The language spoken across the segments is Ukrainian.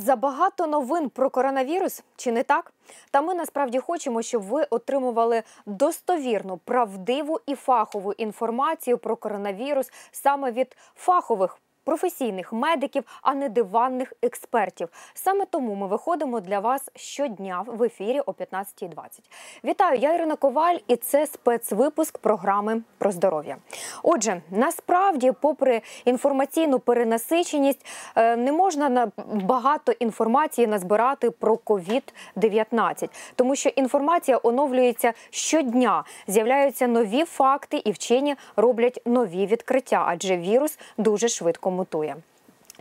Забагато новин про коронавірус чи не так? Та ми насправді хочемо, щоб ви отримували достовірну, правдиву і фахову інформацію про коронавірус саме від фахових. Професійних медиків, а не диванних експертів. Саме тому ми виходимо для вас щодня в ефірі о 15.20. Вітаю, я Ірина Коваль, і це спецвипуск програми про здоров'я. Отже, насправді, попри інформаційну перенасиченість, е, не можна на багато інформації назбирати про COVID-19, тому що інформація оновлюється щодня. З'являються нові факти, і вчені роблять нові відкриття, адже вірус дуже швидко мутує.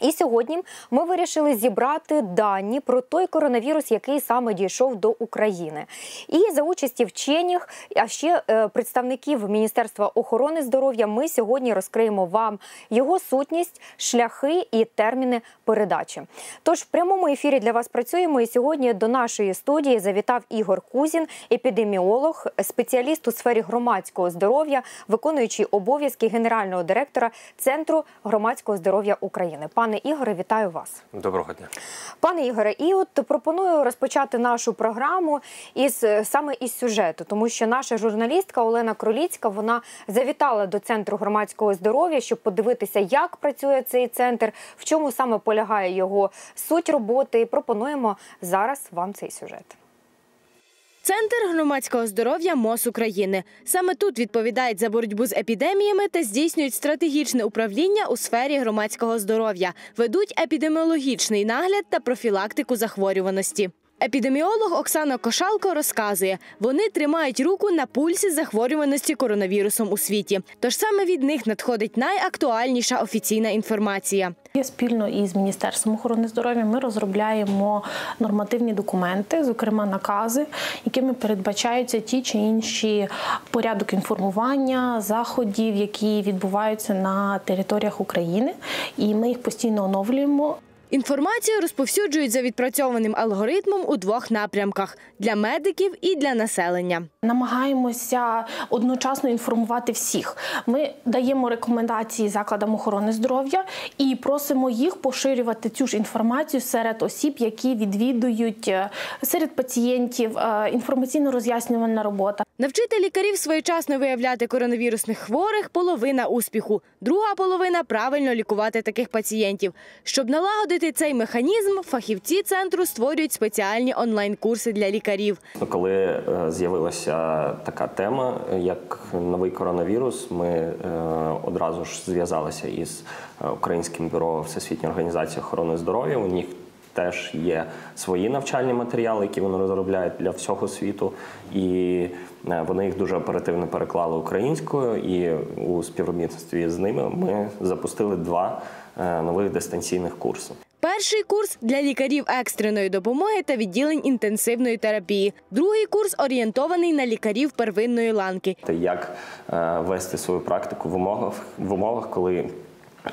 І сьогодні ми вирішили зібрати дані про той коронавірус, який саме дійшов до України. І за участі вчених, а ще е, представників Міністерства охорони здоров'я, ми сьогодні розкриємо вам його сутність, шляхи і терміни передачі. Тож в прямому ефірі для вас працюємо. І сьогодні до нашої студії завітав Ігор Кузін, епідеміолог, спеціаліст у сфері громадського здоров'я, виконуючий обов'язки генерального директора Центру громадського здоров'я України. Пане Ігоре, вітаю вас. Доброго дня, пане Ігоре. І от пропоную розпочати нашу програму із саме із сюжету, тому що наша журналістка Олена Кроліцька вона завітала до центру громадського здоров'я, щоб подивитися, як працює цей центр, в чому саме полягає його суть роботи. І пропонуємо зараз вам цей сюжет. Центр громадського здоров'я МОЗ України. Саме тут відповідають за боротьбу з епідеміями та здійснюють стратегічне управління у сфері громадського здоров'я, ведуть епідеміологічний нагляд та профілактику захворюваності. Епідеміолог Оксана Кошалко розказує, вони тримають руку на пульсі захворюваності коронавірусом у світі. Тож саме від них надходить найактуальніша офіційна інформація. Спільно із міністерством охорони здоров'я ми розробляємо нормативні документи, зокрема накази, якими передбачаються ті чи інші порядок інформування заходів, які відбуваються на територіях України, і ми їх постійно оновлюємо. Інформацію розповсюджують за відпрацьованим алгоритмом у двох напрямках для медиків і для населення. Намагаємося одночасно інформувати всіх. Ми даємо рекомендації закладам охорони здоров'я і просимо їх поширювати цю ж інформацію серед осіб, які відвідують е, серед пацієнтів. е, Інформаційно роз'яснювальна робота. Навчити лікарів своєчасно виявляти коронавірусних хворих половина успіху. Друга половина правильно лікувати таких пацієнтів. Щоб налагодити цей механізм, фахівці центру створюють спеціальні онлайн-курси для лікарів. коли е, з'явилася така тема, як новий коронавірус, ми е, одразу ж зв'язалися із е, Українським бюро Всесвітньої організації охорони здоров'я. У них теж є свої навчальні матеріали, які вони розробляють для всього світу, і е, вони їх дуже оперативно переклали українською. І у співробітництві з ними ми запустили два е, нових дистанційних курси. Перший курс для лікарів екстреної допомоги та відділень інтенсивної терапії. Другий курс орієнтований на лікарів первинної ланки. Як е, вести свою практику в умовах, в умовах, коли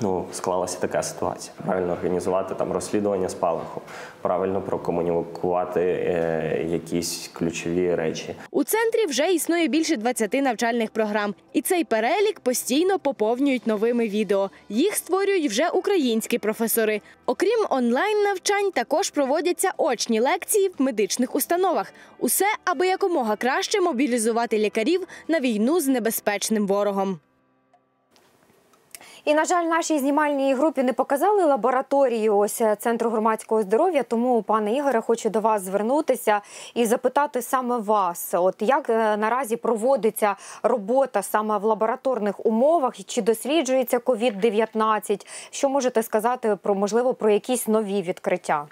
ну, склалася така ситуація. Правильно організувати там розслідування спалаху, правильно прокомунікувати е, якісь ключові речі. У центрі вже існує більше 20 навчальних програм, і цей перелік постійно поповнюють новими відео. Їх створюють вже українські професори. Окрім онлайн навчань, також проводяться очні лекції в медичних установах. Усе, аби якомога краще мобілізувати лікарів на війну з небезпечним ворогом. І на жаль, нашій знімальній групі не показали лабораторію ось е, центру громадського здоров'я. Тому, пане Ігоре, хочу до вас звернутися і запитати саме вас, от як е, наразі проводиться робота саме в лабораторних умовах, чи досліджується COVID-19? Що можете сказати про можливо про якісь нові відкриття?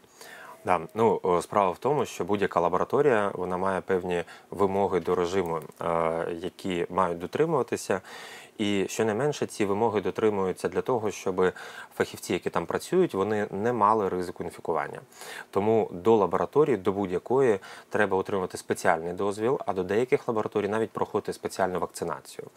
Да, ну справа в тому, що будь-яка лабораторія вона має певні вимоги до режиму, е, які мають дотримуватися. І щонайменше ці вимоги дотримуються для того, щоб фахівці, які там працюють, вони не мали ризику інфікування. Тому до лабораторії, до будь-якої треба отримати спеціальний дозвіл, а до деяких лабораторій навіть проходити спеціальну вакцинацію.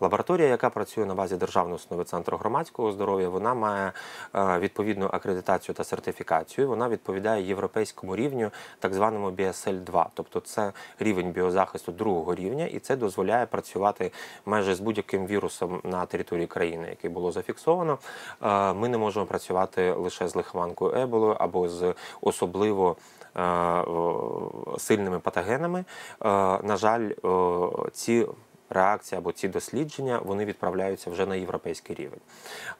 Лабораторія, яка працює на базі державної установи центру громадського здоров'я, вона має е, відповідну акредитацію та сертифікацію. Вона відповідає європейському рівню, так званому BSL-2, тобто це рівень біозахисту другого рівня, і це дозволяє працювати майже з будь-яким вірусом вірусом на території країни, який було зафіксовано, е, ми не можемо працювати лише з лихоманкою еболою або з особливо е, сильними патогенами. Е, На жаль, ці реакції або ці дослідження вони відправляються вже на європейський рівень.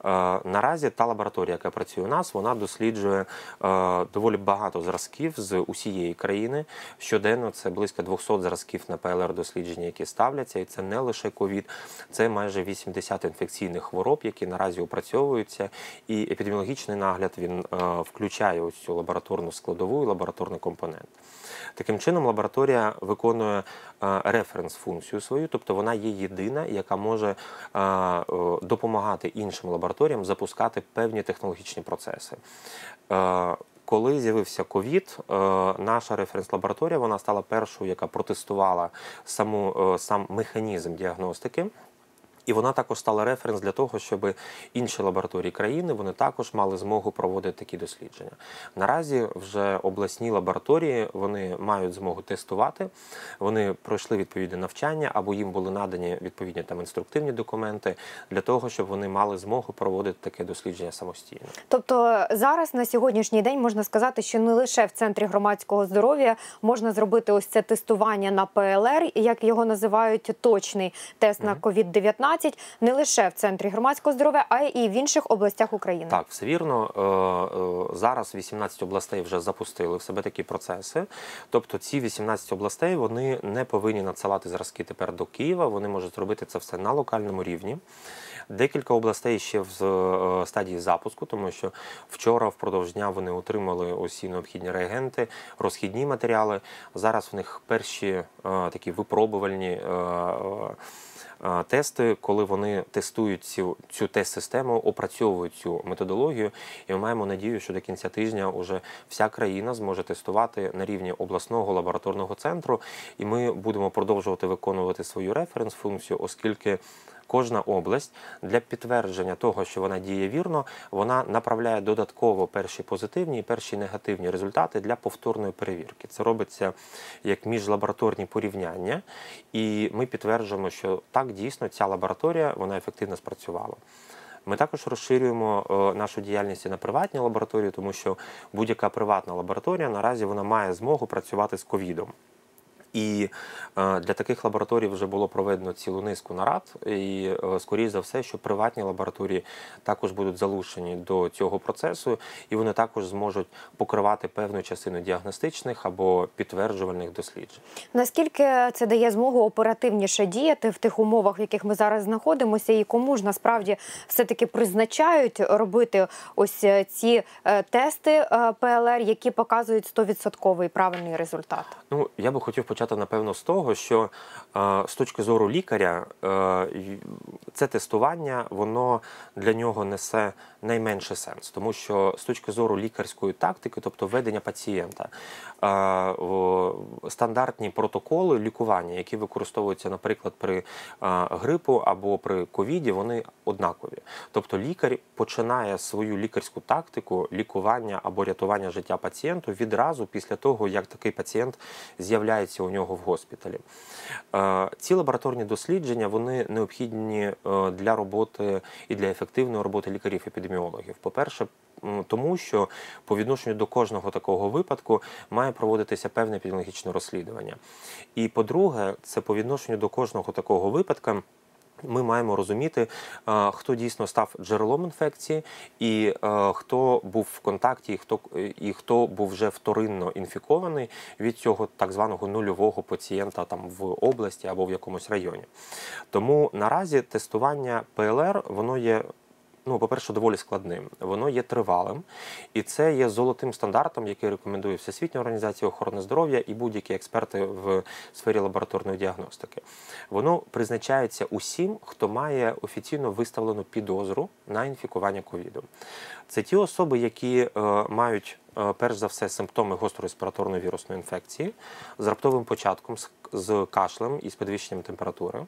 Е, Наразі та лабораторія, яка працює у нас, вона досліджує е, доволі багато зразків з усієї країни. Щоденно це близько 200 зразків на ПЛР дослідження, які ставляться, і це не лише ковід, це майже 80 інфекційних хвороб, які наразі опрацьовуються. І епідеміологічний нагляд він е, включає ось цю лабораторну складову і лабораторний компонент. Таким чином, лабораторія виконує референс-функцію свою, тобто вона є єдина, яка може допомагати іншим лабораторіям запускати певні технологічні процеси. Е, Коли з'явився ковід, е, наша референс-лабораторія вона стала першою, яка протестувала саму е, сам механізм діагностики. І вона також стала референс для того, щоб інші лабораторії країни вони також мали змогу проводити такі дослідження. Наразі вже обласні лабораторії вони мають змогу тестувати. Вони пройшли відповідне навчання або їм були надані відповідні там інструктивні документи для того, щоб вони мали змогу проводити таке дослідження самостійно. Тобто зараз на сьогоднішній день можна сказати, що не лише в центрі громадського здоров'я можна зробити ось це тестування на ПЛР, як його називають точний тест на COVID-19, не лише в центрі громадського здоров'я, а й в інших областях України. Так, все вірно. Е, е, Зараз 18 областей вже запустили в себе такі процеси. Тобто ці 18 областей вони не повинні надсилати зразки тепер до Києва. Вони можуть зробити це все на локальному рівні. Декілька областей ще в е, стадії запуску, тому що вчора впродовж дня вони отримали усі необхідні реагенти, розхідні матеріали. Зараз в них перші такі випробувальні. е, Тести, коли вони тестують цю, цю тест-систему, опрацьовують цю методологію, і ми маємо надію, що до кінця тижня вже вся країна зможе тестувати на рівні обласного лабораторного центру, і ми будемо продовжувати виконувати свою референс-функцію, оскільки кожна область для підтвердження того, що вона діє вірно, вона направляє додатково перші позитивні і перші негативні результати для повторної перевірки. Це робиться як міжлабораторні порівняння, і ми підтверджуємо, що так дійсно ця лабораторія вона ефективно спрацювала. Ми також розширюємо е, нашу діяльність і на приватні лабораторії, тому що будь-яка приватна лабораторія наразі вона має змогу працювати з ковідом. І е, для таких лабораторій вже було проведено цілу низку нарад, і е, скоріш за все, що приватні лабораторії також будуть залучені до цього процесу, і вони також зможуть покривати певну частину діагностичних або підтверджувальних досліджень. Наскільки це дає змогу оперативніше діяти в тих умовах, в яких ми зараз знаходимося, і кому ж насправді все-таки призначають робити ось е, ці тести ПЛР, які показують 100% правильний результат? Ну, я би хотів почати, напевно, з того, що е, з точки зору лікаря, е, це тестування, воно для нього несе найменший сенс, тому що з точки зору лікарської тактики, тобто ведення пацієнта, стандартні протоколи лікування, які використовуються, наприклад, при грипу або при ковіді, вони однакові. Тобто лікар починає свою лікарську тактику лікування або рятування життя пацієнту відразу після того, як такий пацієнт з'являється у нього в госпіталі. Ці лабораторні дослідження вони необхідні е, для роботи і для ефективної роботи лікарів-епідеміологів. По-перше, тому що по відношенню до кожного такого випадку має проводитися певне епідеміологічне розслідування. І по-друге, це по відношенню до кожного такого випадка. Ми маємо розуміти, хто дійсно став джерелом інфекції, і хто був в контакті, і хто і хто був вже вторинно інфікований від цього так званого нульового пацієнта там в області або в якомусь районі. Тому наразі тестування ПЛР воно є. Ну, по-перше, доволі складним. Воно є тривалим, і це є золотим стандартом, який рекомендує Всесвітня організація охорони здоров'я і будь-які експерти в сфері лабораторної діагностики. Воно призначається усім, хто має офіційно виставлену підозру на інфікування ковідом. Це ті особи, які е, мають е, перш за все симптоми гострореспіраторної вірусної інфекції з раптовим початком, з кашлем і з підвищенням температури.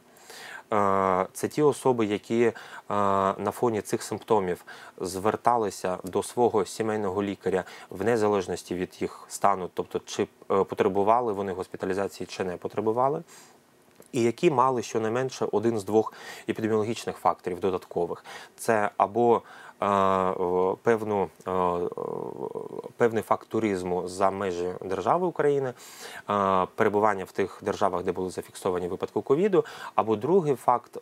Це ті особи, які е, на фоні цих симптомів зверталися до свого сімейного лікаря в незалежності від їх стану, тобто чи е, потребували вони госпіталізації, чи не потребували. і які мали щонайменше один з двох епідеміологічних факторів додаткових. Це або певну, певний факт туризму за межі держави України, перебування в тих державах, де були зафіксовані випадки ковіду, або другий факт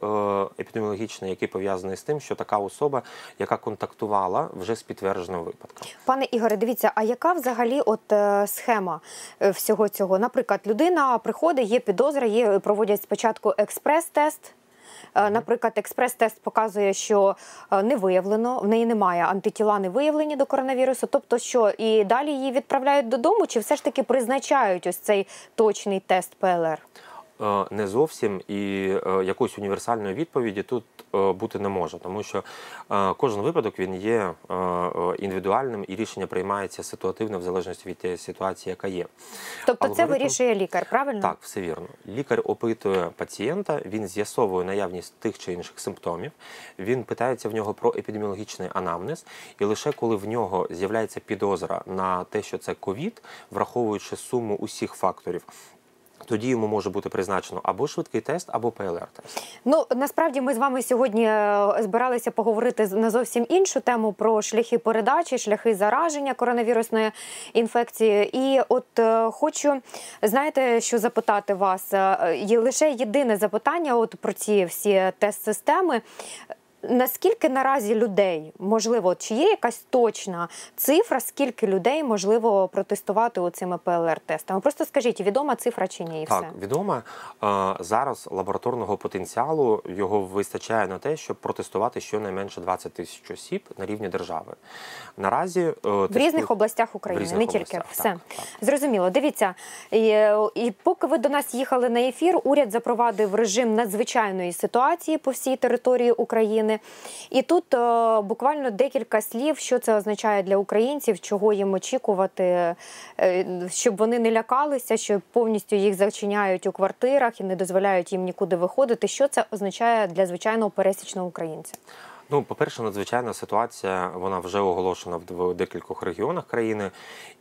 епідеміологічний, який пов'язаний з тим, що така особа, яка контактувала вже з підтвердженим випадком. Пане Ігоре, дивіться, а яка взагалі от е, схема е, всього цього? Наприклад, людина приходить, є підозра, є проводять спочатку експрес-тест. Е, Наприклад, експрес-тест показує, що е, не виявлено, в неї немає антитіла, не виявлені до коронавірусу. Тобто, що і далі її відправляють додому, чи все ж таки призначають ось цей точний тест ПЛР? Е, Не зовсім і е, якоїсь універсальної відповіді тут е, бути не може, тому що кожен випадок він є індивідуальним і рішення приймається ситуативно в залежності від тієї ситуації, яка є. Тобто, це вирішує лікар, правильно? Так, все вірно. Лікар опитує пацієнта, він з'ясовує наявність тих чи інших симптомів. Він питається в нього про епідеміологічний анамнез, і лише коли в нього з'являється підозра на те, що це ковід, враховуючи суму усіх факторів. Тоді йому може бути призначено або швидкий тест, або ПЛР-тест. Ну насправді ми з вами сьогодні е, збиралися поговорити на зовсім іншу тему про шляхи передачі, шляхи зараження коронавірусною інфекцією. І от е, хочу знаєте, що запитати вас Е, є лише єдине запитання, от про ці всі тест-системи. Наскільки наразі людей можливо, чи є якась точна цифра, скільки людей можливо протестувати оцими ПЛР-тестами? Просто скажіть, відома цифра чи ні? І Так, все. відомо. Е, Зараз лабораторного потенціалу його вистачає на те, щоб протестувати щонайменше 20 тисяч осіб на рівні держави. Наразі е, В різних областях України, різних не тільки областях, все так, так. зрозуміло. Дивіться, і, і поки ви до нас їхали на ефір, уряд запровадив режим надзвичайної ситуації по всій території України. І тут е, буквально декілька слів, що це означає для українців, чого їм очікувати, е, щоб вони не лякалися, що повністю їх зачиняють у квартирах і не дозволяють їм нікуди виходити. Що це означає для звичайного пересічного українця? Ну, по-перше, надзвичайна ситуація вона вже оголошена в декількох регіонах країни,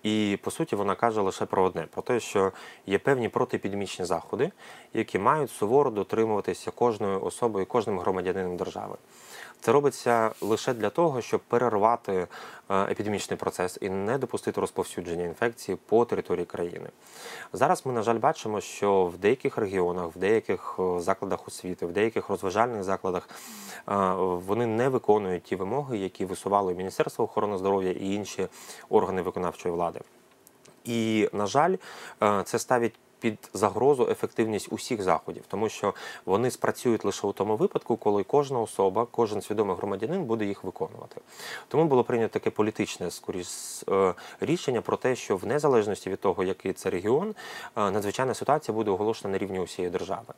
і по суті вона каже лише про одне: про те, що є певні протиепідемічні заходи, які мають суворо дотримуватися кожною особою, кожним громадянином держави. Це робиться лише для того, щоб перервати е, епідемічний процес і не допустити розповсюдження інфекції по території країни. Зараз ми, на жаль, бачимо, що в деяких регіонах, в деяких е, закладах освіти, в деяких розважальних закладах е, вони не виконують ті вимоги, які висувало Міністерство охорони здоров'я і інші органи виконавчої влади. І, на жаль, це ставить під загрозу ефективність усіх заходів, тому що вони спрацюють лише у тому випадку, коли кожна особа, кожен свідомий громадянин буде їх виконувати. Тому було прийнято таке політичне скоріш е, рішення про те, що в незалежності від того, який це регіон, е, надзвичайна ситуація буде оголошена на рівні усієї держави.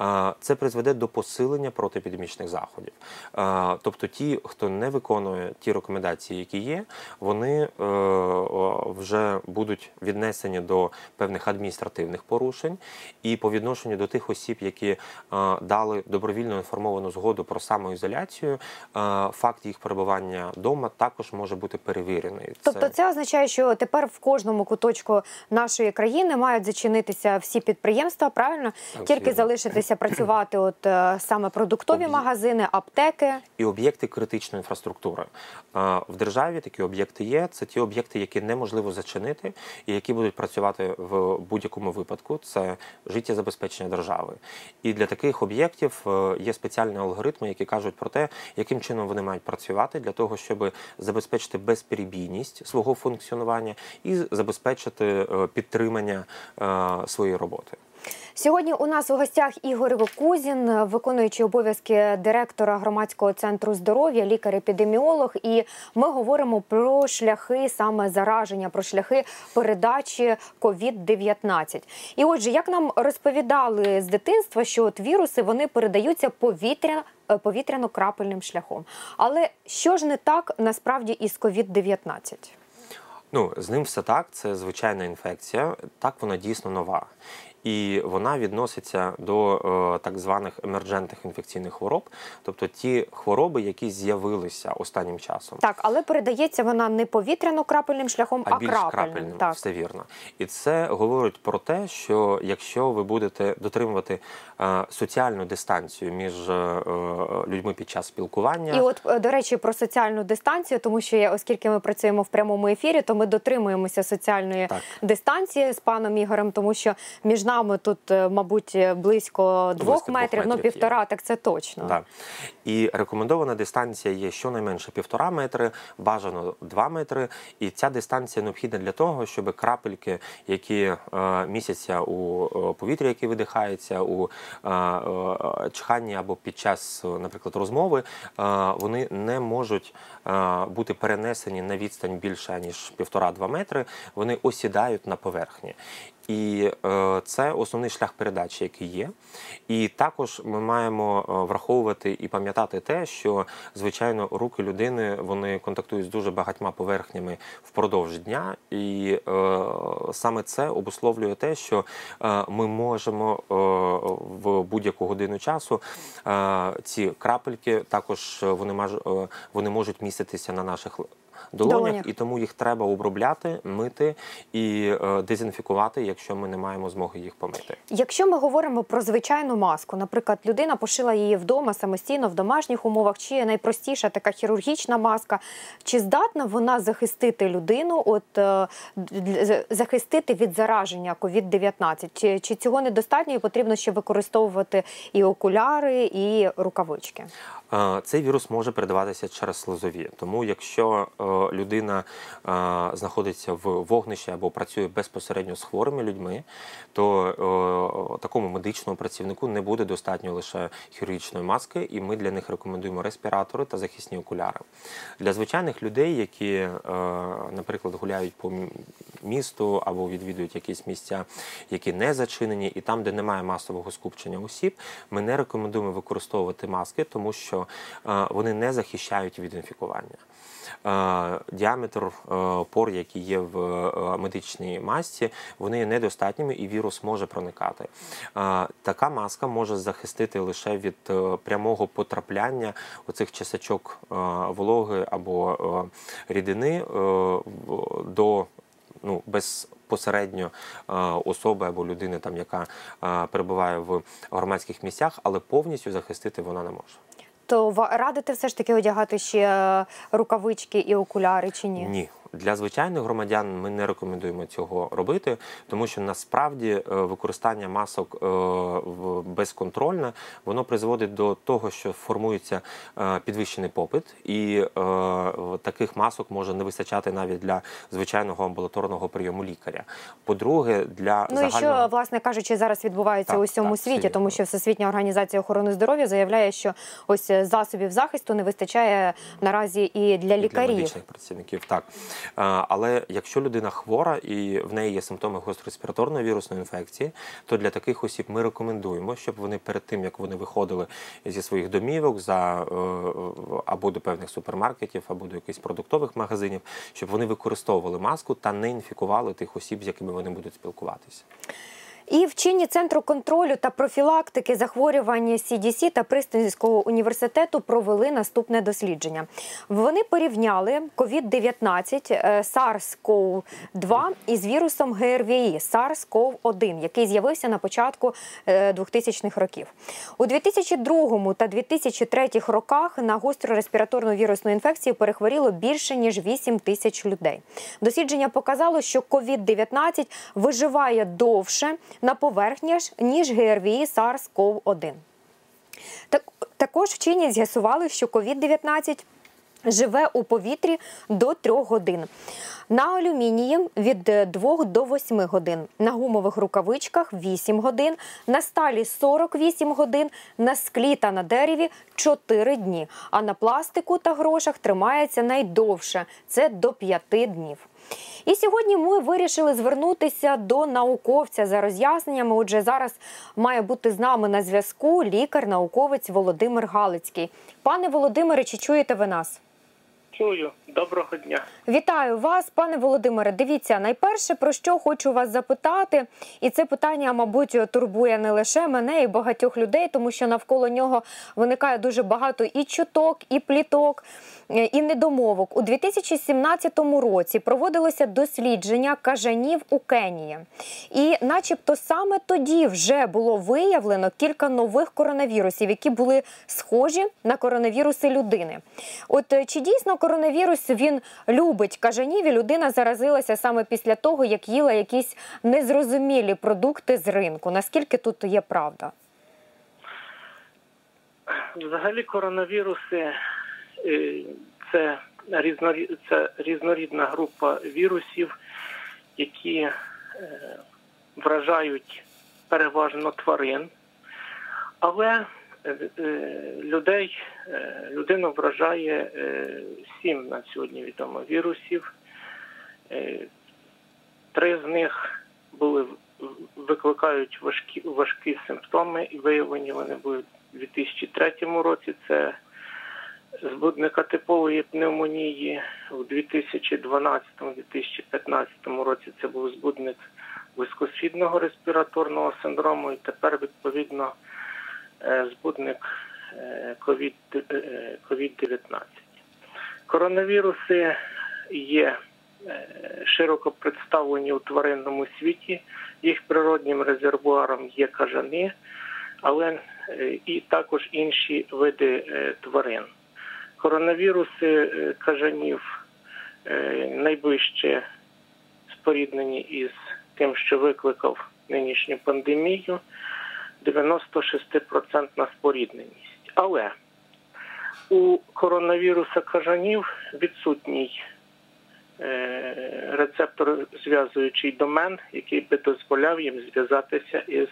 Е, Це призведе до посилення протиепідемічних заходів. Тобто, ті, хто не виконує ті рекомендації, які є, вони вже будуть віднесені до певних адміністративних порушень, і по відношенню до тих осіб, які е, дали добровільно інформовану згоду про самоізоляцію, е, факт їх перебування вдома також може бути перевірений. Тобто це означає, що тепер в кожному куточку нашої країни мають зачинитися всі підприємства, правильно? Так, Тільки залишитися працювати от е, саме продуктові Об'є- магазини, аптеки. і об'єкти критичної інфраструктури. В державі такі об'єкти є. Це ті об'єкти, які неможливо зачинити, і які будуть працювати в будь-якому випадку. Це життєзабезпечення держави. І для таких об'єктів е, є спеціальні алгоритми, які кажуть про те, яким чином вони мають працювати для того, щоб забезпечити безперебійність свого функціонування і забезпечити е, підтримання е, своєї роботи. Сьогодні у нас у гостях Ігор Кузін, виконуючий обов'язки директора громадського центру здоров'я, лікар-епідеміолог. І ми говоримо про шляхи саме зараження, про шляхи передачі COVID-19. І отже, як нам розповідали з дитинства, що от віруси вони передаються повітря. е, Повітряно-крапельним шляхом. Але що ж не так насправді із COVID-19? Ну, з ним все так, це звичайна інфекція, так вона дійсно нова. І вона відноситься до е, так званих емерджентних інфекційних хвороб, тобто ті хвороби, які з'явилися останнім часом. Так, але передається вона не повітряно-крапельним шляхом, а, А більш крапельним. крапельним, Так. все вірно. І це говорить про те, що якщо ви будете дотримувати е, соціальну дистанцію між е, людьми під час спілкування, І от, до речі, про соціальну дистанцію, тому що я, оскільки ми працюємо в прямому ефірі, то ми дотримуємося соціальної Так. дистанції з паном Ігорем, тому що між нами тут, е, мабуть, близько двох двох метрів, ну метрів є. півтора, так це точно. Да. І рекомендована дистанція є щонайменше півтора метри, бажано 2 метри. І ця дистанція необхідна для того, щоб крапельки, які е, містяться у е, повітрі, яке видихається, у е, е, чханні або під час, е, наприклад, розмови, е, вони не можуть е, бути перенесені на відстань більше ніж півтора-два метри. Вони осідають на поверхні. І е, це основний шлях передачі, який є. І також ми маємо е, враховувати і пам'ятати те, що звичайно руки людини вони контактують з дуже багатьма поверхнями впродовж дня, і е, саме це обусловлює те, що ми можемо в будь-яку годину часу ці крапельки також вони вони можуть міститися на наших долонях, Долонях. і тому їх треба обробляти, мити і е, дезінфікувати, якщо ми не маємо змоги їх помити. Якщо ми говоримо про звичайну маску, наприклад, людина пошила її вдома самостійно в домашніх умовах, чи найпростіша така хірургічна маска, чи здатна вона захистити людину, от е, захистити від зараження COVID-19? Чи, чи цього недостатньо і потрібно ще використовувати і окуляри, і рукавички? Е, Цей вірус може передаватися через слизові. Тому, якщо е, людина е, знаходиться в вогнищі або працює безпосередньо з хворими людьми, то е, такому медичному працівнику не буде достатньо лише хірургічної маски, і ми для них рекомендуємо респіратори та захисні окуляри. Для звичайних людей, які, е, наприклад, гуляють по місту або відвідують якісь місця, які не зачинені, і там, де немає масового скупчення осіб, ми не рекомендуємо використовувати маски, тому що е, вони не захищають від інфікування. Діаметр е, пор, які є в е, медичній масці, вони є недостатніми і вірус може проникати. Така маска може захистити лише від е, прямого потрапляння оцих часачок вологи або рідини до ну, безпосередньо е, особи або людини, там, яка перебуває в громадських місцях, але повністю захистити вона не може. То радите все ж таки одягати ще е, рукавички і окуляри чи ні? Ні. Для звичайних громадян ми не рекомендуємо цього робити, тому що насправді е, використання масок е, безконтрольне воно призводить до того, що формується е, підвищений попит, і таких масок може не вистачати навіть для звичайного амбулаторного прийому лікаря. По-друге, для Ну і що, власне кажучи, зараз відбувається Так, у всьому так, світі, тому що Всесвітня організація охорони здоров'я заявляє, що ось засобів захисту не вистачає наразі і для Для медичних працівників, так. Але якщо людина хвора і в неї є симптоми гострореспіраторної вірусної інфекції, то для таких осіб ми рекомендуємо, щоб вони перед тим, як вони виходили зі своїх домівок за е, або до певних супермаркетів, або до якихось продуктових магазинів, щоб вони використовували маску та не інфікували тих осіб, з якими вони будуть спілкуватися. І вчені центру контролю та профілактики захворювань CDC та Пристинського університету провели наступне дослідження. Вони порівняли COVID-19 е, SARS-CoV-2 із вірусом ГРВІ SARS-CoV-1, який з'явився на початку е, 2000-х років. У 2002 та 2003 роках на гостру респіраторну вірусну інфекцію перехворіло більше ніж 8 тисяч людей. Дослідження показало, що COVID-19 виживає довше на поверхні ніж ГРВІ SARS-CoV-1. Так, також вчені з'ясували, що COVID-19 живе у повітрі до 3 годин. На алюмінії від 2 до 8 годин, на гумових рукавичках 8 годин, на сталі 48 годин, на склі та на дереві 4 дні, а на пластику та грошах тримається найдовше це до 5 днів. І сьогодні ми вирішили звернутися до науковця за роз'ясненнями. Отже, зараз має бути з нами на зв'язку лікар-науковець Володимир Галицький. Пане Володимире, чи чуєте ви нас? Чую, доброго дня. Вітаю вас, пане Володимире. Дивіться, найперше про що хочу вас запитати, і це питання, мабуть, турбує не лише мене і багатьох людей, тому що навколо нього виникає дуже багато і чуток, і пліток, і недомовок. У 2017 році проводилося дослідження кажанів у Кенії, і, начебто, саме тоді вже було виявлено кілька нових коронавірусів, які були схожі на коронавіруси людини. От чи дійсно коронавірус він любить кажанів, і людина заразилася саме після того, як їла якісь незрозумілі продукти з ринку? Наскільки тут є правда? Взагалі коронавіруси е, це, різнорі... це різнорідна група вірусів, які е, вражають переважно тварин, але людей е, людину вражає е, сім на сьогодні відомо вірусів. Е, Три з них були викликають важкі важкі симптоми, і виявлені вони були у 2003 році. Це збудника типової пневмонії. У 2012-2015 році це був збудник вискосфідного респіраторного синдрому, і тепер відповідно е, збудник е, COVID- е, COVID-19. Коронавіруси є е, широко представлені у тваринному світі. Їх природнім резервуаром є кажани, але е, і також інші види е, тварин. Коронавіруси е, кажанів е, найближче споріднені із тим, що викликав нинішню пандемію, 96% спорідненість. Але у коронавіруса кажанів відсутній е, рецептор зв'язуючий домен, який би дозволяв їм зв'язатися із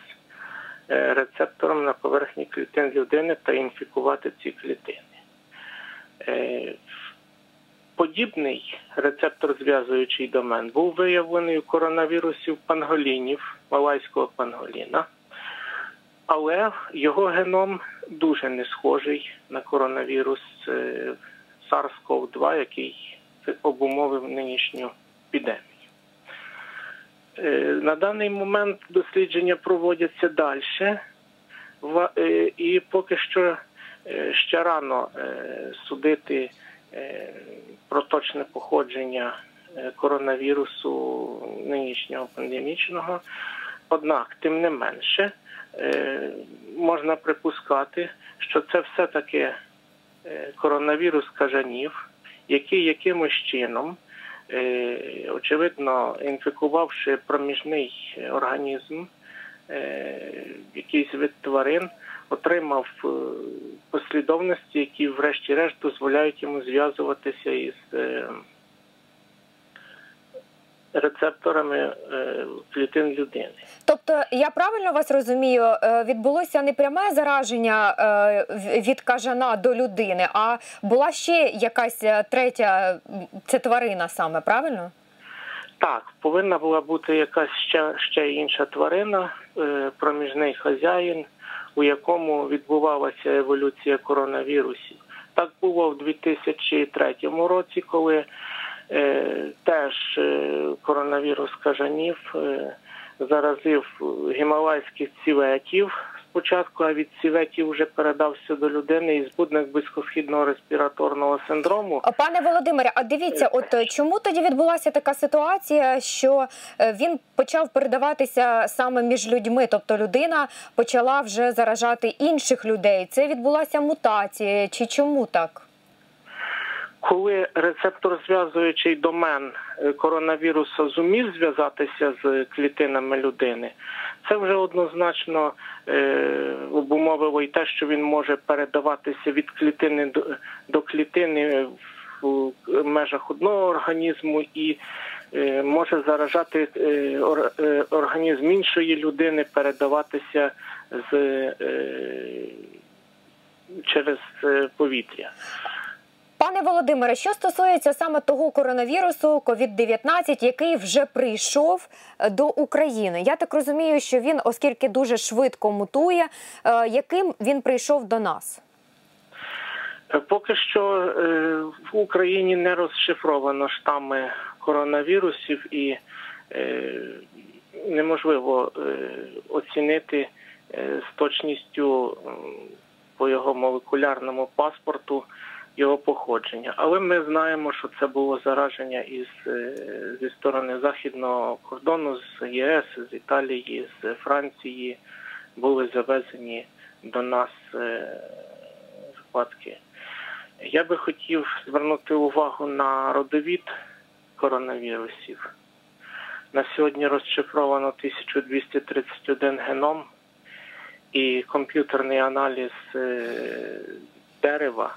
е, рецептором на поверхні клітин людини та інфікувати ці клітини. Е, Подібний рецептор зв'язуючий домен був виявлений у коронавірусів панголінів, малайського панголіна, але його геном дуже не схожий на коронавірус е, SARS-CoV-2, який обумовив нинішню епідемію. Е, На даний момент дослідження проводяться далі, е, і поки що ще рано судити про точне походження коронавірусу нинішнього пандемічного. Однак, тим не менше, можна припускати, що це все-таки е, коронавірус кажанів, який якимось чином, е, очевидно, інфікувавши проміжний організм, е, якийсь вид тварин, отримав е, послідовності, які, врешті-решт, дозволяють йому зв'язуватися із е, рецепторами е, клітин людини. Тобто, я правильно вас розумію, е, відбулося не пряме зараження е, від кажана до людини, а була ще якась третя це тварина саме, правильно? Так, повинна була бути якась ще, ще інша тварина, проміжний хазяїн, у якому відбувалася еволюція коронавірусів. Так було в 2003 році, коли теж е, коронавірус кажанів е, заразив гімалайських цівеків спочатку, а від цівеків вже передався до людини і збудник близькосхідного респіраторного синдрому. А, Пане Володимире, а дивіться, от е, чому тоді відбулася така ситуація, що е, він почав передаватися саме між людьми, тобто людина почала вже заражати інших людей. Це відбулася мутація, чи чому так? Коли рецептор зв'язуючий домен е, коронавіруса зумів зв'язатися з клітинами людини, це вже однозначно е, обумовило і те, що він може передаватися від клітини до, клітини в межах одного організму і е, може заражати ор- організм іншої людини, передаватися з, через повітря. Пане Володимире, що стосується саме того коронавірусу COVID-19, який вже прийшов е, до України, я так розумію, що він, оскільки дуже швидко мутує, е, яким він прийшов до нас? Е, Поки що в Україні не розшифровано штами коронавірусів і неможливо оцінити з точністю по його молекулярному паспорту його походження. Але ми знаємо, що це було зараження із е, зі сторони західного кордону з ЄС, з Італії, з Франції були завезені до нас е, випадки. Я би хотів звернути увагу на родовід коронавірусів. На сьогодні розшифровано 1231 геном і комп'ютерний аналіз е, дерева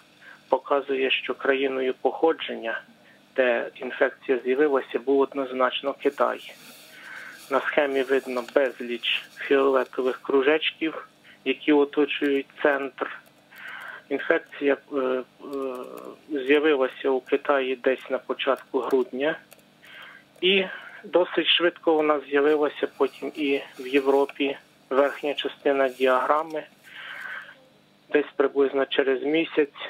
показує, що країною походження, де інфекція з'явилася, був однозначно Китай. На схемі видно безліч фіолетових кружечків, які оточують центр. Інфекція е, е, з'явилася у Китаї десь на початку грудня, і досить швидко вона з'явилася потім і в Європі. Верхня частина діаграми, десь приблизно через місяць,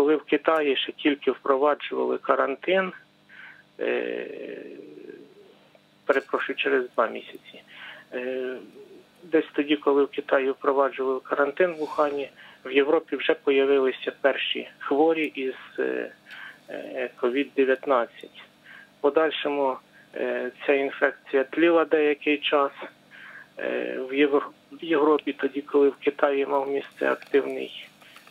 коли в Китаї ще тільки впроваджували карантин, е, перепрошую, через два місяці. Е, Десь тоді, коли в Китаї впроваджували карантин в Ухані, в Європі вже появилися перші хворі із е, е, COVID-19. В подальшому ця інфекція тліла деякий час. В Європі, тоді, коли в Китаї мав місце активний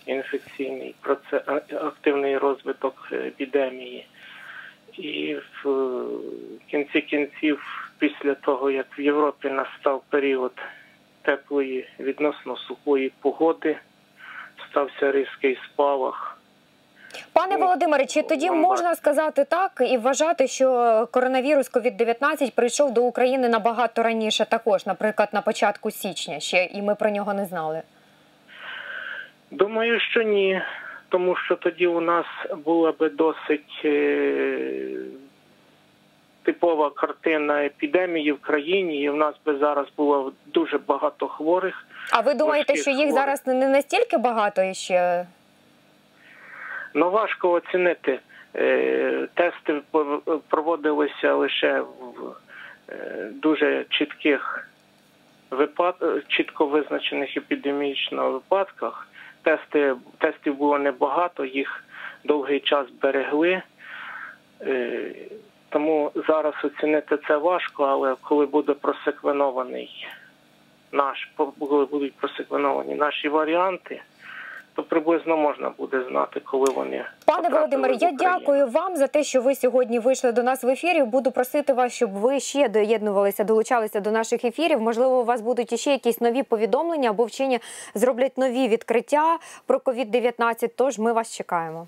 інфекційний процес, активний розвиток е, епідемії. І в е, кінці кінців, після того, як в Європі настав період теплої, відносно сухої погоди, стався різкий спалах. Пане Ну, Володимире, чи тоді можна сказати так і вважати, що коронавірус COVID-19 прийшов до України набагато раніше, також, наприклад, на початку січня ще, і ми про нього не знали. Думаю, що ні, тому що тоді у нас була би досить е, типова картина епідемії в країні, і в нас би зараз було дуже багато хворих. А ви думаєте, що їх хворих. зараз не настільки багато ще? Ну важко оцінити. Е, Тести проводилися лише в е, дуже чітких випад... чітко визначених епідемічно випадках. Тести, тестів було небагато, їх довгий час берегли. Е, Тому зараз оцінити це важко, але коли буде просеквенований наш, коли будуть просеквеновані наші варіанти, то приблизно можна буде знати, коли вони Пане Володимире, я дякую вам за те, що ви сьогодні вийшли до нас в ефірі. Буду просити вас, щоб ви ще доєднувалися, долучалися до наших ефірів. Можливо, у вас будуть іще якісь нові повідомлення або вчені зроблять нові відкриття про COVID-19, Тож ми вас чекаємо.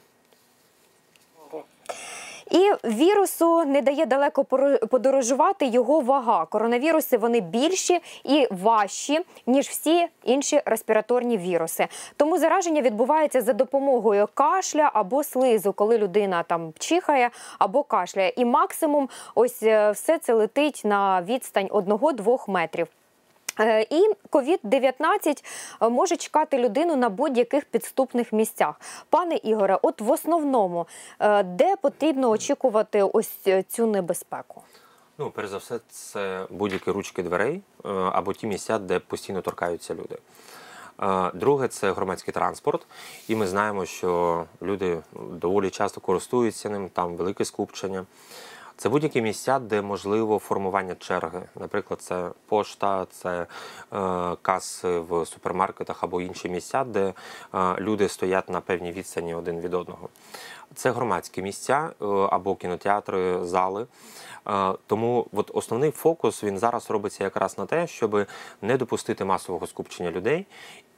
І вірусу не дає далеко подорожувати його вага. Коронавіруси вони більші і важчі ніж всі інші респіраторні віруси. Тому зараження відбувається за допомогою кашля або слизу, коли людина там чихає або кашляє. І максимум, ось е, все це летить на відстань 1-2 метрів. Е, І COVID-19 е, може чекати людину на будь-яких підступних місцях. Пане Ігоре, от в основному, е, де потрібно очікувати ось цю небезпеку? Ну, перш за все, це будь-які ручки дверей або ті місця, де постійно торкаються люди. Друге це громадський транспорт, і ми знаємо, що люди доволі часто користуються ним, там велике скупчення. Це будь-які місця, де можливо формування черги. Наприклад, це пошта, це е, каси в супермаркетах або інші місця, де е, люди стоять на певній відстані один від одного. Це громадські місця е, або кінотеатри, зали. Тому от основний фокус він зараз робиться якраз на те, щоб не допустити масового скупчення людей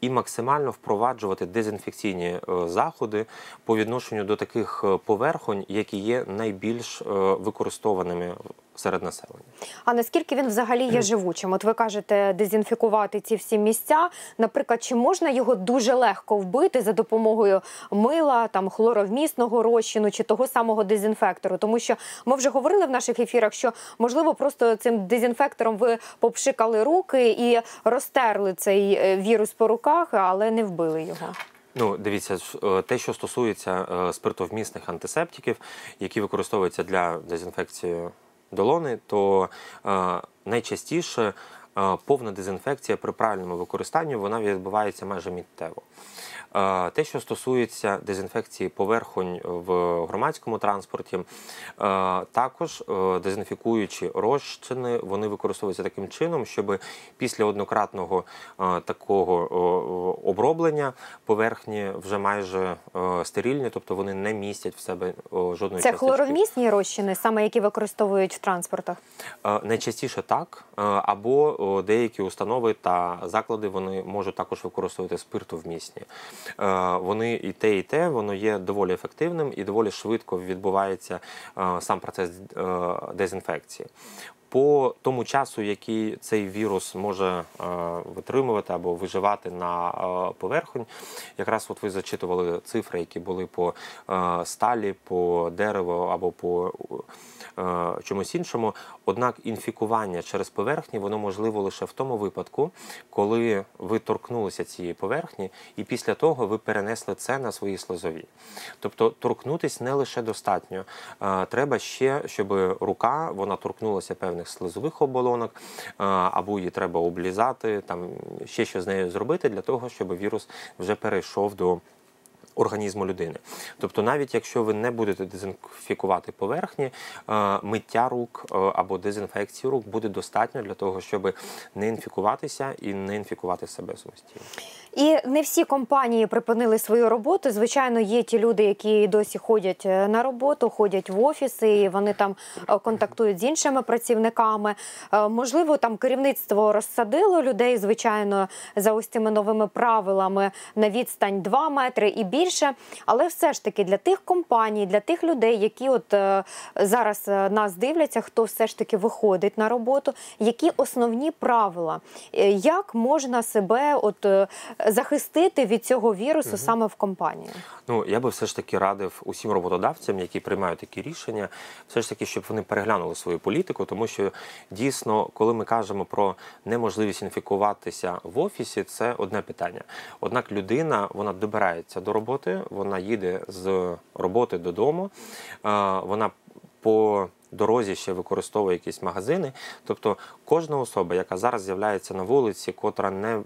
і максимально впроваджувати дезінфекційні е, заходи по відношенню до таких е, поверхонь, які є найбільш е, використованими серед населення. А наскільки він взагалі є живучим? От ви кажете, дезінфікувати ці всі місця. Наприклад, чи можна його дуже легко вбити за допомогою мила, там хлоровмісного розчину чи того самого дезінфектору? Тому що ми вже говорили в наших ефірах, що можливо просто цим дезінфектором ви попшикали руки і розтерли цей е, вірус по руках, але не вбили його. Ну, дивіться, е, те, що стосується е, спиртовмісних антисептиків, які використовуються для дезінфекції долони, то е, найчастіше е, повна дезінфекція при правильному використанні вона відбувається майже миттєво. Е, Те, що стосується дезінфекції поверхонь в громадському транспорті, е, також е, дезінфікуючі розчини вони використовуються таким чином, щоб після однократного е, такого е, оброблення поверхні вже майже е, стерильні, тобто вони не містять в себе жодної Це часточки. хлоровмісні розчини, саме які використовують в транспортах. Е, Найчастіше так, е, або деякі установи та заклади вони можуть також використовувати спиртовмісні. Е, Вони і те, і те, воно є доволі ефективним і доволі швидко відбувається е, сам процес е, дезінфекції. По тому часу, який цей вірус може е, витримувати або виживати на е, поверхонь, якраз от ви зачитували цифри, які були по е, сталі, по дереву або по чомусь іншому. Однак інфікування через поверхні воно можливо лише в тому випадку, коли ви торкнулися цієї поверхні, і після того ви перенесли це на свої слизові. Тобто торкнутись не лише достатньо, треба ще, щоб рука вона торкнулася певних слизових оболонок, або її треба облізати, там ще що з нею зробити для того, щоб вірус вже перейшов до організму людини. Тобто, навіть якщо ви не будете дезінфікувати поверхні, миття рук або дезінфекції рук буде достатньо для того, щоб не інфікуватися і не інфікувати себе самостійно. І не всі компанії припинили свою роботу. Звичайно, є ті люди, які досі ходять е, на роботу, ходять в офіси, і вони там е, контактують з іншими працівниками. Е, Можливо, там керівництво розсадило людей, звичайно, за ось цими новими правилами на відстань 2 метри і більше. Але все ж таки для тих компаній, для тих людей, які от зараз нас дивляться, хто все ж таки виходить на роботу, які основні правила, як можна себе от захистити від цього вірусу саме в компанії? Ну, я би все ж таки радив усім роботодавцям, які приймають такі рішення, все ж таки, щоб вони переглянули свою політику, тому що дійсно, коли ми кажемо про неможливість інфікуватися в офісі, це одне питання. Однак людина вона добирається до роботи, вона їде з роботи додому, вона по дорозі ще використовує якісь магазини. Тобто кожна особа, яка зараз з'являється на вулиці, котра не е,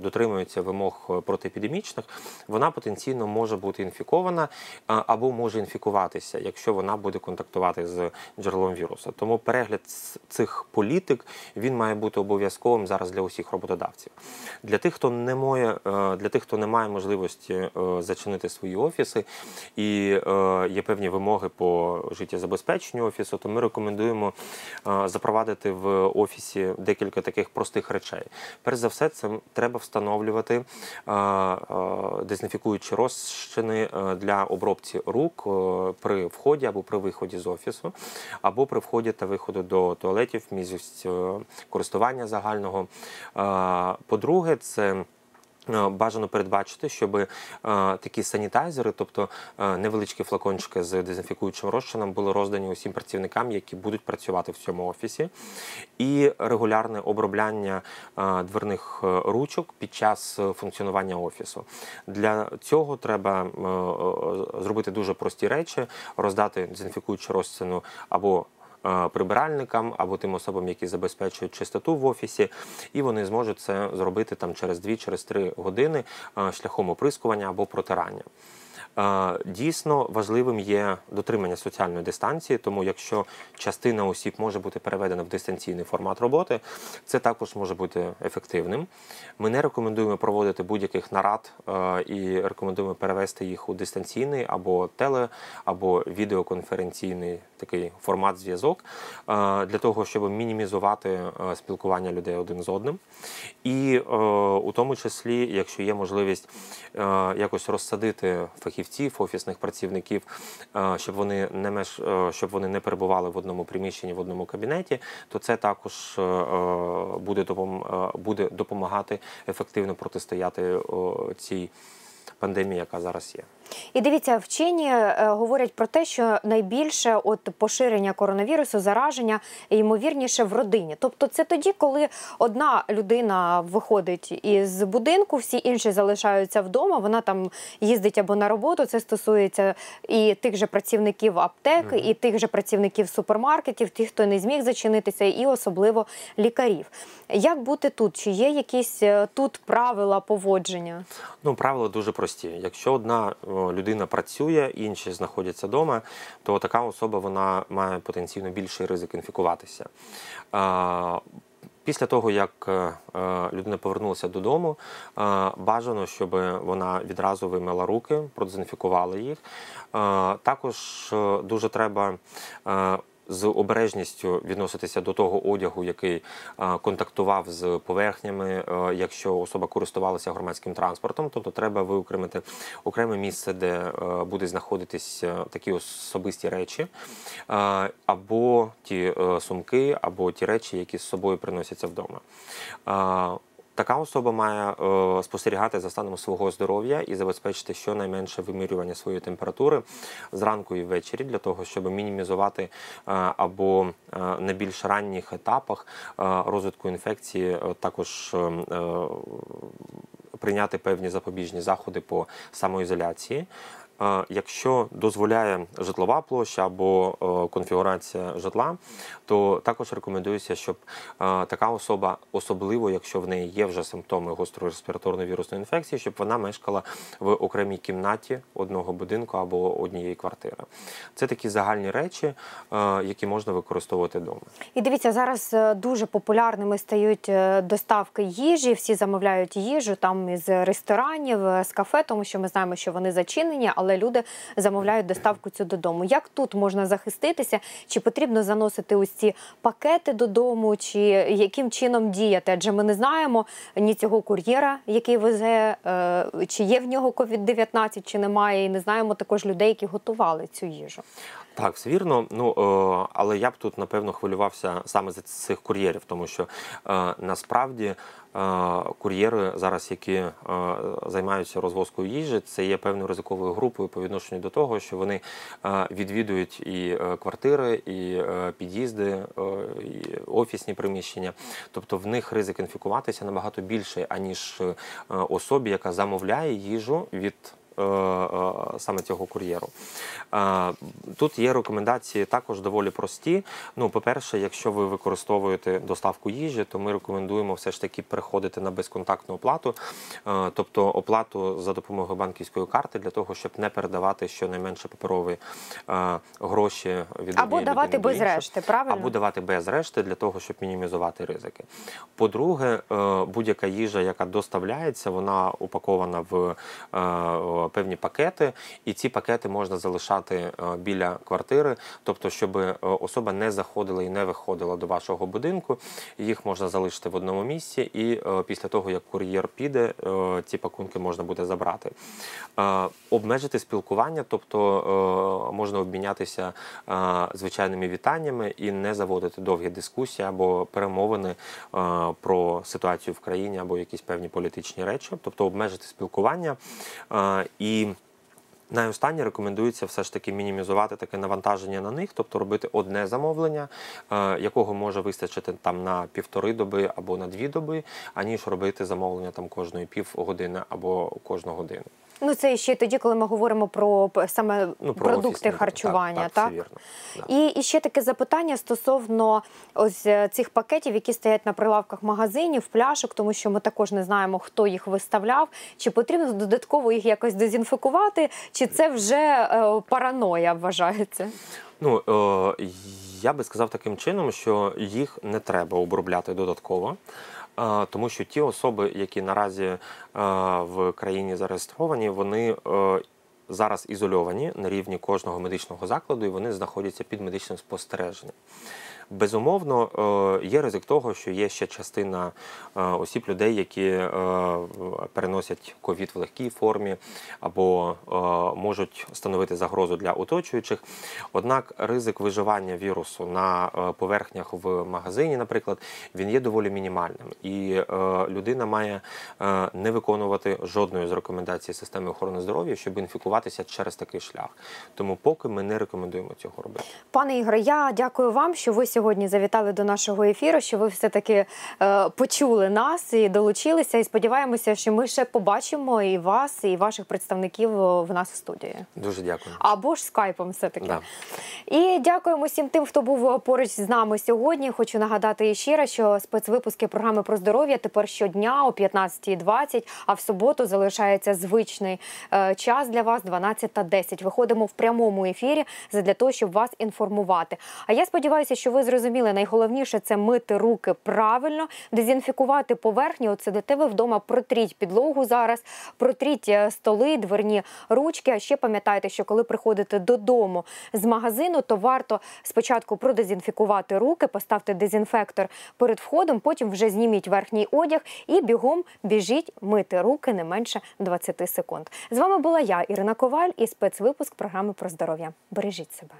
дотримується вимог е, протиепідемічних, вона потенційно може бути інфікована е, або може інфікуватися, якщо вона буде контактувати з джерелом вірусу. Тому перегляд цих політик він має бути обов'язковим зараз для усіх роботодавців. Для тих, хто не має, для тих, хто не має можливості зачинити свої офіси і є певні вимоги по життєзабезпеченню офісу, то ми рекомендуємо запровадити в офісі декілька таких простих речей. Перш за все, це треба встановлювати дезінфікуючі розчини для обробці рук при вході або при виході з офісу, або при вході та виходу до туалетів, місць користування загального. По-друге, це Бажано передбачити, щоб е, такі санітайзери, тобто е, невеличкі флакончики з дезінфікуючим розчином, були роздані усім працівникам, які будуть працювати в цьому офісі, і регулярне обробляння е, дверних е, ручок під час е, функціонування офісу. Для цього треба е, е, зробити дуже прості речі: роздати дезінфікуючу розчину або е, Прибиральникам або тим особам, які забезпечують чистоту в офісі, і вони зможуть це зробити там через 2 через 3 години е, шляхом оприскування або протирання. Дійсно важливим є дотримання соціальної дистанції, тому якщо частина осіб може бути переведена в дистанційний формат роботи, це також може бути ефективним. Ми не рекомендуємо проводити будь-яких нарад е, і рекомендуємо перевести їх у дистанційний або теле, або відеоконференційний такий формат зв'язок е, для того, щоб мінімізувати е, спілкування людей один з одним. І у тому числі, якщо є можливість якось розсадити фахівців, офісних працівників, е, щоб вони не меж, е, щоб вони не перебували в одному приміщенні, в одному кабінеті, то це також е, буде буде допомагати ефективно протистояти цій пандемії, яка зараз є. І дивіться, вчені е, говорять про те, що найбільше от поширення коронавірусу, зараження ймовірніше в родині. Тобто, це тоді, коли одна людина виходить із будинку, всі інші залишаються вдома. Вона там їздить або на роботу. Це стосується і тих же працівників аптек, і тих же працівників супермаркетів, тих, хто не зміг зачинитися, і особливо лікарів. Як бути тут? Чи є якісь е, тут правила поводження? Ну, правила дуже прості. Якщо одна людина працює, інші знаходяться вдома, то така особа вона має потенційно більший ризик інфікуватися. Після того, як е, е, людина повернулася додому, е, бажано, щоб вона відразу вимила руки, продезінфікувала їх. Також дуже треба з обережністю відноситися до того одягу, який контактував з поверхнями, е, якщо особа користувалася громадським транспортом, тобто треба виокремити окреме місце, де е, буде знаходитись е, такі особисті речі, або ті сумки, або ті речі, які з собою приносяться вдома. Така особа має е, спостерігати за станом свого здоров'я і забезпечити щонайменше вимірювання своєї температури зранку і ввечері для того, щоб мінімізувати е, або е, на більш ранніх етапах е, розвитку інфекції, е, також е, е, прийняти певні запобіжні заходи по самоізоляції. Якщо дозволяє житлова площа або е, конфігурація житла, то також рекомендується, щоб е, така особа, особливо якщо в неї є вже симптоми гострої респіраторної вірусної інфекції, щоб вона мешкала в окремій кімнаті одного будинку або однієї квартири. Це такі загальні речі, е, які можна використовувати вдома. І дивіться, зараз дуже популярними стають доставки їжі. Всі замовляють їжу там із ресторанів, з кафе, тому що ми знаємо, що вони зачинені, але люди замовляють доставку цю додому. Як тут можна захиститися? Чи потрібно заносити ось ці пакети додому, чи яким чином діяти? Адже ми не знаємо ні цього кур'єра, який везе, е, чи є в нього COVID-19, чи немає, і не знаємо також людей, які готували цю їжу. Так, все вірно. Ну е, але я б тут напевно хвилювався саме за цих кур'єрів, тому що е, насправді е, кур'єри зараз, які займаються розвозкою їжі, це є певною ризиковою групою по відношенню до того, що вони відвідують і квартири, і під'їзди, і офісні приміщення. Тобто в них ризик інфікуватися набагато більший, аніж особі, яка замовляє їжу від саме цього кур'єру. Е, Тут є рекомендації також доволі прості. Ну, по-перше, якщо ви використовуєте доставку їжі, то ми рекомендуємо все ж таки переходити на безконтактну оплату, е, тобто оплату за допомогою банківської карти для того, щоб не передавати щонайменше паперові е, гроші від Або давати без решти, правильно? Або давати без решти для того, щоб мінімізувати ризики. По-друге, е, будь-яка їжа, яка доставляється, вона упакована в е, е, певні пакети, і ці пакети можна залишати е, біля квартири, тобто, щоб е, особа не заходила і не виходила до вашого будинку. Їх можна залишити в одному місці, і е, після того, як кур'єр піде, ці пакунки можна буде забрати. Обмежити спілкування, тобто можна обмінятися звичайними вітаннями і не заводити довгі дискусії або перемовини про ситуацію в країні або якісь певні політичні речі, тобто обмежити спілкування і. Найостаннє рекомендується все ж таки мінімізувати таке навантаження на них, тобто робити одне замовлення, е, якого може вистачити там на півтори доби або на дві доби, аніж робити замовлення там кожної півгодини або кожну годину. Ну це ще тоді, коли ми говоримо про саме Ну, про продукти офісні, харчування, так, так? так, вірно. Да. І, і ще таке запитання стосовно ось е, цих пакетів, які стоять на прилавках магазинів, пляшок, тому що ми також не знаємо, хто їх виставляв. Чи потрібно додатково їх якось дезінфікувати, чи це вже е, параноя вважається? Ну е, я би сказав таким чином, що їх не треба обробляти додатково. Тому що ті особи, які наразі е, в країні зареєстровані, вони е, зараз ізольовані на рівні кожного медичного закладу, і вони знаходяться під медичним спостереженням. Безумовно, е, є ризик того, що є ще частина е, осіб людей, які е, переносять ковід в легкій формі або можуть становити загрозу для оточуючих. Однак ризик виживання вірусу на поверхнях в магазині, наприклад, він є доволі мінімальним, і людина має не виконувати жодної з рекомендацій системи охорони здоров'я, щоб інфікуватися через такий шлях. Тому поки ми не рекомендуємо цього робити. Пане Ігоре, я дякую вам, що ви сьогодні завітали до нашого ефіру, що ви все таки е, почули нас і долучилися. І сподіваємося, що ми ще побачимо і вас, і ваших представників в нас в студії. Дуже дякую. Або ж скайпом, все таки. Да. І дякуємо всім тим, хто був поруч з нами сьогодні. Хочу нагадати ще раз, що спецвипуски програми про здоров'я тепер щодня о 15.20, а в суботу залишається звичний е, час для вас 12.10. Виходимо в прямому ефірі для того, щоб вас інформувати. А я сподіваюся, що ви зрозуміли, найголовніше це мити руки правильно, дезінфікувати поверхні. От сидите ви вдома, протріть підлогу зараз, протріть е, столи, дверні ручки. А ще пам'ятайте, що коли приходите додому з магазину, то варто спочатку продезінфікувати руки, поставте дезінфектор перед входом, потім вже зніміть верхній одяг і бігом біжіть мити руки не менше 20 секунд. З вами була я, Ірина Коваль, і спецвипуск програми про здоров'я. Бережіть себе.